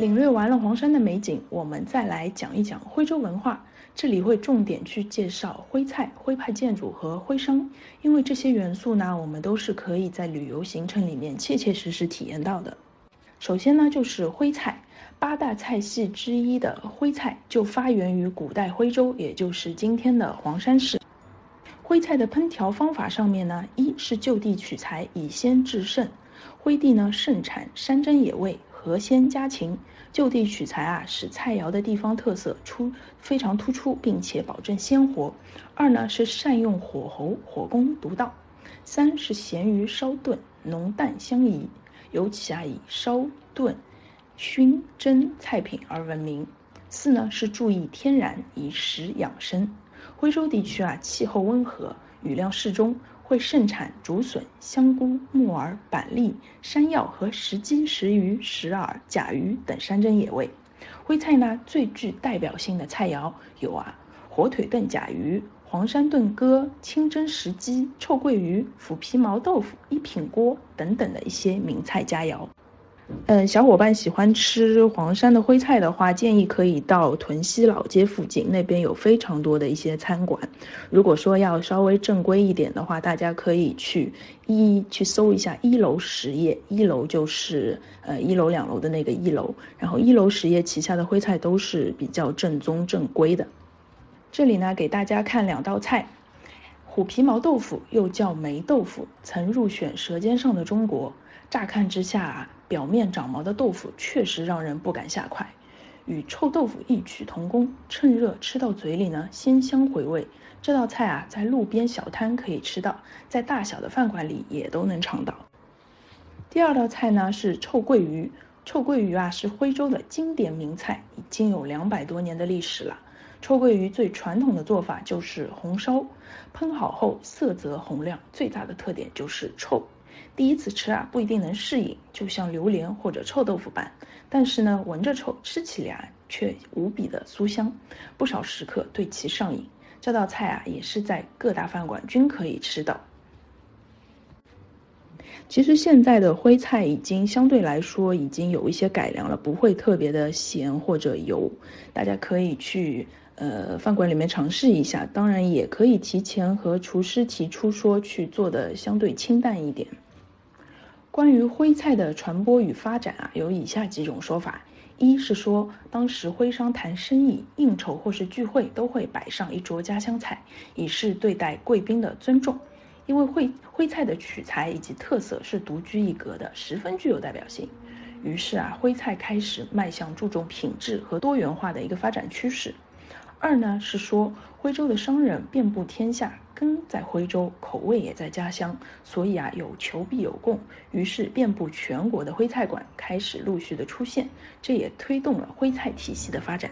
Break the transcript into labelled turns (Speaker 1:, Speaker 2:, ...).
Speaker 1: 领略完了黄山的美景，我们再来讲一讲徽州文化。这里会重点去介绍徽菜、徽派建筑和徽商，因为这些元素呢，我们都是可以在旅游行程里面切切实实体验到的。首先呢，就是徽菜，八大菜系之一的徽菜就发源于古代徽州，也就是今天的黄山市。徽菜的烹调方法上面呢，一是就地取材，以鲜制胜。徽地呢盛产山珍野味。和鲜家禽，就地取材啊，使菜肴的地方特色出非常突出，并且保证鲜活。二呢是善用火候，火功独到。三是咸鱼烧炖，浓淡相宜，尤其啊以烧炖、熏蒸菜品而闻名。四呢是注意天然，以食养生。徽州地区啊气候温和，雨量适中。会盛产竹笋、香菇、木耳、板栗、山药和石鸡、石鱼、石耳、甲鱼等山珍野味。徽菜呢，最具代表性的菜肴有啊，火腿炖甲鱼、黄山炖鸽、清蒸石鸡、臭鳜鱼、腐皮毛豆腐、一品锅等等的一些名菜佳肴。嗯，小伙伴喜欢吃黄山的徽菜的话，建议可以到屯溪老街附近，那边有非常多的一些餐馆。如果说要稍微正规一点的话，大家可以去一去搜一下一楼实业，一楼就是呃一楼两楼的那个一楼，然后一楼实业旗下的徽菜都是比较正宗正规的。这里呢，给大家看两道菜，虎皮毛豆腐又叫霉豆腐，曾入选《舌尖上的中国》。乍看之下啊。表面长毛的豆腐确实让人不敢下筷，与臭豆腐异曲同工。趁热吃到嘴里呢，鲜香回味。这道菜啊，在路边小摊可以吃到，在大小的饭馆里也都能尝到。第二道菜呢是臭鳜鱼。臭鳜鱼啊是徽州的经典名菜，已经有两百多年的历史了。臭鳜鱼最传统的做法就是红烧，烹好后色泽红亮，最大的特点就是臭。第一次吃啊，不一定能适应，就像榴莲或者臭豆腐般。但是呢，闻着臭，吃起来却无比的酥香，不少食客对其上瘾。这道菜啊，也是在各大饭馆均可以吃到。其实现在的徽菜已经相对来说已经有一些改良了，不会特别的咸或者油，大家可以去呃饭馆里面尝试一下。当然，也可以提前和厨师提出说去做的相对清淡一点。关于徽菜的传播与发展啊，有以下几种说法：一是说，当时徽商谈生意、应酬或是聚会，都会摆上一桌家乡菜，以示对待贵宾的尊重。因为徽徽菜的取材以及特色是独具一格的，十分具有代表性。于是啊，徽菜开始迈向注重品质和多元化的一个发展趋势。二呢是说，徽州的商人遍布天下，根在徽州，口味也在家乡，所以啊有求必有供，于是遍布全国的徽菜馆开始陆续的出现，这也推动了徽菜体系的发展。